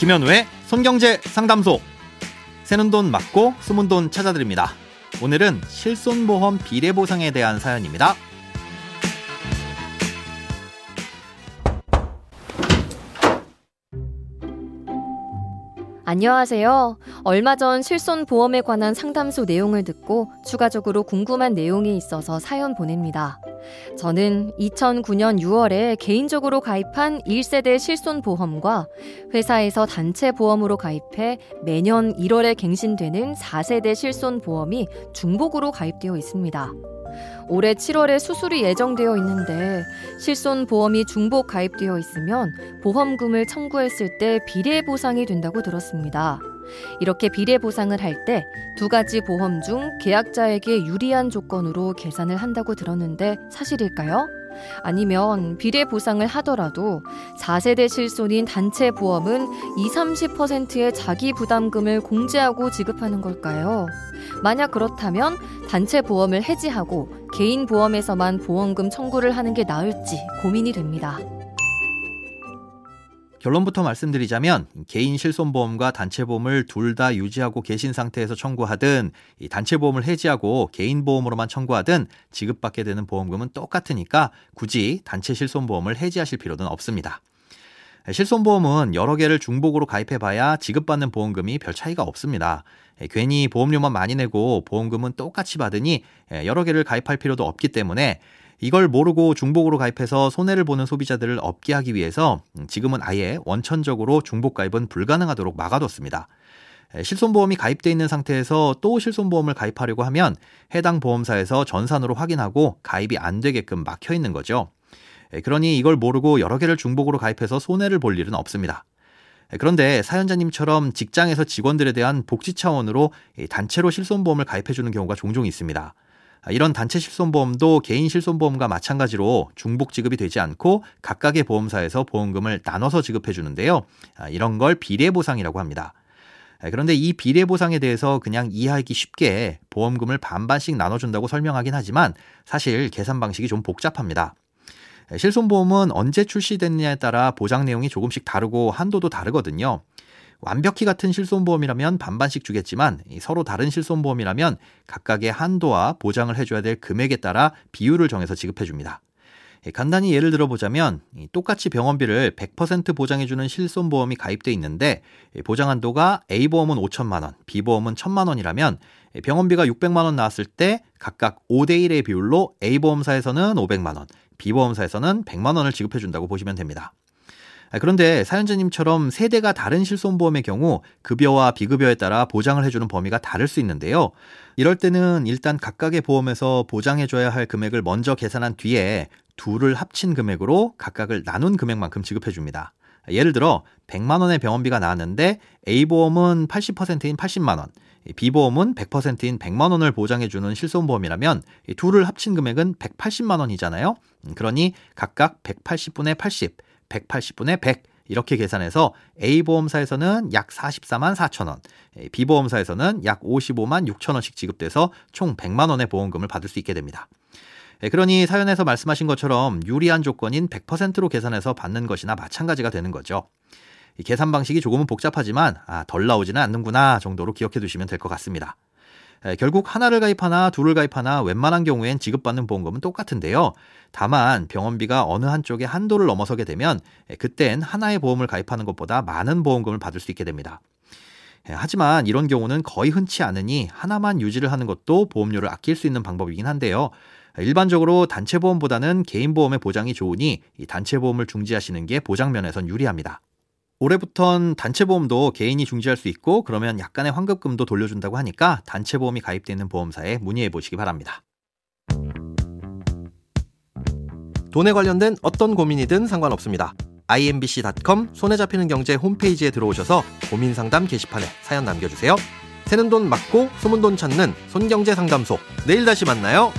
김현우의 손경제 상담소. 새는 돈 맞고 숨은 돈 찾아드립니다. 오늘은 실손보험 비례보상에 대한 사연입니다. 안녕하세요. 얼마 전 실손 보험에 관한 상담소 내용을 듣고 추가적으로 궁금한 내용이 있어서 사연 보냅니다. 저는 2009년 6월에 개인적으로 가입한 1세대 실손 보험과 회사에서 단체 보험으로 가입해 매년 1월에 갱신되는 4세대 실손 보험이 중복으로 가입되어 있습니다. 올해 7월에 수술이 예정되어 있는데 실손 보험이 중복 가입되어 있으면 보험금을 청구했을 때 비례 보상이 된다고 들었습니다. 이렇게 비례 보상을 할 때 두 가지 보험 중 계약자에게 유리한 조건으로 계산을 한다고 들었는데 사실일까요? 아니면 비례 보상을 하더라도 4세대 실손인 단체 보험은 20, 30%의 자기 부담금을 공제하고 지급하는 걸까요? 만약 그렇다면 단체 보험을 해지하고 개인 보험에서만 보험금 청구를 하는 게 나을지 고민이 됩니다. 결론부터 말씀드리자면 개인 실손보험과 단체보험을 둘 다 유지하고 계신 상태에서 청구하든 단체보험을 해지하고 개인 보험으로만 청구하든 지급받게 되는 보험금은 똑같으니까 굳이 단체 실손보험을 해지하실 필요는 없습니다. 실손보험은 여러 개를 중복으로 가입해봐야 지급받는 보험금이 별 차이가 없습니다. 괜히 보험료만 많이 내고 보험금은 똑같이 받으니 여러 개를 가입할 필요도 없기 때문에 이걸 모르고 중복으로 가입해서 손해를 보는 소비자들을 없게 하기 위해서 지금은 아예 원천적으로 중복 가입은 불가능하도록 막아뒀습니다. 실손보험이 가입돼 있는 상태에서 또 실손보험을 가입하려고 하면 해당 보험사에서 전산으로 확인하고 가입이 안 되게끔 막혀 있는 거죠. 그러니 이걸 모르고 여러 개를 중복으로 가입해서 손해를 볼 일은 없습니다. 그런데 사연자님처럼 직장에서 직원들에 대한 복지 차원으로 단체로 실손보험을 가입해주는 경우가 종종 있습니다. 이런 단체 실손보험도 개인 실손보험과 마찬가지로 중복 지급이 되지 않고 각각의 보험사에서 보험금을 나눠서 지급해 주는데요. 이런 걸 비례보상이라고 합니다. 그런데 이 비례보상에 대해서 그냥 이해하기 쉽게 보험금을 반반씩 나눠준다고 설명하긴 하지만 사실 계산 방식이 좀 복잡합니다. 실손보험은 언제 출시됐느냐에 따라 보장 내용이 조금씩 다르고 한도도 다르거든요. 완벽히 같은 실손보험이라면 반반씩 주겠지만 서로 다른 실손보험이라면 각각의 한도와 보장을 해줘야 될 금액에 따라 비율을 정해서 지급해 줍니다. 예, 간단히 예를 들어보자면 똑같이 병원비를 100% 보장해주는 실손보험이 가입돼 있는데 보장 한도가 A보험은 5천만 원, B보험은 1천만 원이라면 병원비가 600만 원 나왔을 때 각각 5대 1의 비율로 A보험사에서는 500만 원, B보험사에서는 100만 원을 지급해 준다고 보시면 됩니다. 아, 그런데 사연자님처럼 세대가 다른 실손보험의 경우 급여와 비급여에 따라 보장을 해주는 범위가 다를 수 있는데요. 이럴 때는 일단 각각의 보험에서 보장해줘야 할 금액을 먼저 계산한 뒤에 둘을 합친 금액으로 각각을 나눈 금액만큼 지급해줍니다. 예를 들어 100만 원의 병원비가 나왔는데 A보험은 80%인 80만 원, B보험은 100%인 100만 원을 보장해 주는 실손보험이라면 둘을 합친 금액은 180만 원이잖아요. 음, 그러니 각각 180분의 80, 180분의 100 이렇게 계산해서 A보험사에서는 약 44만 4천 원, B보험사에서는 약 55만 6천 원씩 지급돼서 총 100만 원의 보험금을 받을 수 있게 됩니다. 그러니 사연에서 말씀하신 것처럼 유리한 조건인 100%로 계산해서 받는 것이나 마찬가지가 되는 거죠. 계산 방식이 조금은 복잡하지만 아, 덜 나오지는 않는구나 정도로 기억해 두시면 될 것 같습니다. 결국 하나를 가입하나 둘을 가입하나 웬만한 경우엔 지급받는 보험금은 똑같은데요. 다만 병원비가 어느 한쪽의 한도를 넘어서게 되면 그땐 하나의 보험을 가입하는 것보다 많은 보험금을 받을 수 있게 됩니다. 하지만 이런 경우는 거의 흔치 않으니 하나만 유지를 하는 것도 보험료를 아낄 수 있는 방법이긴 한데요. 일반적으로 단체 보험보다는 개인 보험의 보장이 좋으니 단체 보험을 중지하시는 게 보장 면에선 유리합니다. 올해부턴 단체 보험도 개인이 중지할 수 있고 그러면 약간의 환급금도 돌려준다고 하니까 단체 보험이 가입되어 있는 보험사에 문의해 보시기 바랍니다. 돈에 관련된 어떤 고민이든 상관없습니다. imbc.com 손에 잡히는 경제 홈페이지에 들어오셔서 고민 상담 게시판에 사연 남겨주세요. 새는 돈 맞고 소문 돈 찾는 손경제 상담소. 내일 다시 만나요.